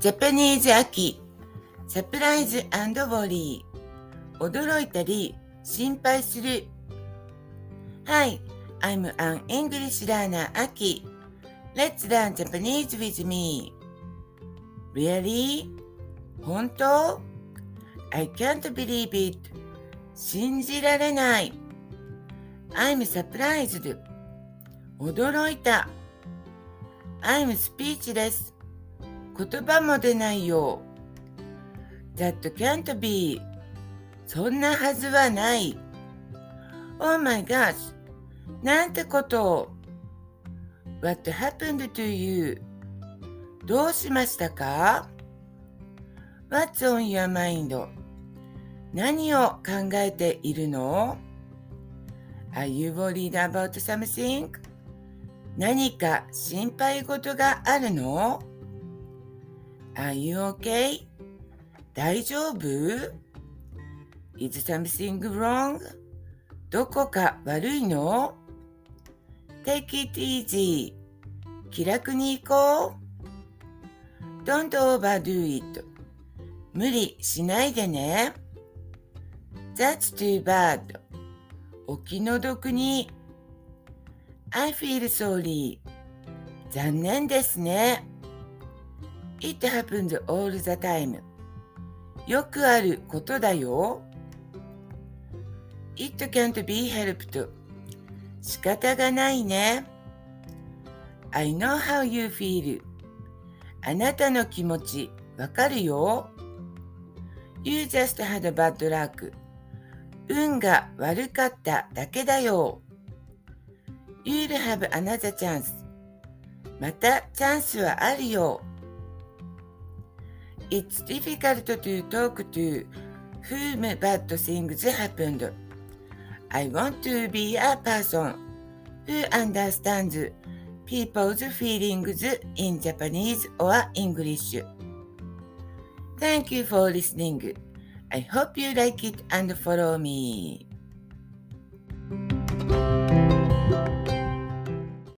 ジャパニーズ秋サプライズウォリー驚いたり心配する Hi, I'm an English learner Aki. Let's learn Japanese with me. Really? 本当 ?I can't believe it. 信じられない。I'm surprised. 驚いた。I'm speechless. 言葉も出ないよ。That can't be. そんなはずはない。Oh my gosh. なんてことを。What happened to you? どうしましたか ?What's on your mind? 何を考えているの ?Are you worried about something? 何か心配事があるの Are you okay? 大丈夫 ?Is something wrong? どこか悪いの ?Take it easy. 気楽に行こう。Don't overdo it. 無理しないでね。That's too bad. お気の毒に。I feel sorry. 残念ですね。It happens all the time. よくあることだよ。It can't be helped. 仕方がないね。I know how you feel. あなたの気持ちわかるよ。You just had a bad luck. 運が悪かっただけだよ。You'll have another chance. またチャンスはあるよ。It's difficult to talk to whom bad things happened. I want to be a person who understands people's feelings in Japanese or English. Thank you for listening. I hope you like it and follow me.